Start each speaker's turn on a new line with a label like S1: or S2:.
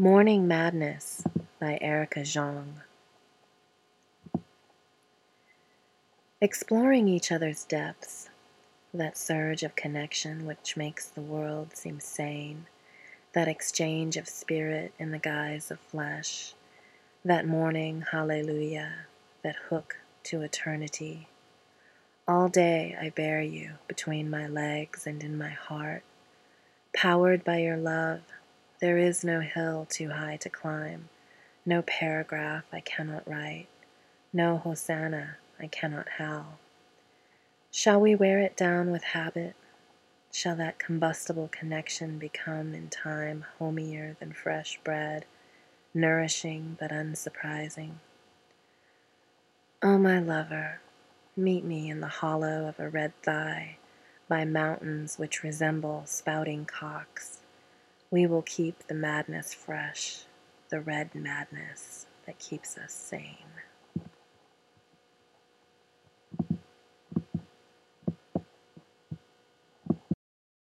S1: Morning Madness by Erica Jong. Exploring each other's depths, that surge of connection which makes the world seem sane, that exchange of spirit in the guise of flesh, that morning hallelujah, that hook to eternity. All day I bear you between my legs and in my heart, powered by your love there is no hill too high to climb, no paragraph I cannot write, no hosanna I cannot howl. Shall we wear it down with habit? Shall that combustible connection become in time homier than fresh bread, nourishing but unsurprising? oh, my lover, meet me in the hollow of a red thigh, by mountains which resemble spouting cocks we will keep the madness fresh, the red madness that keeps us sane.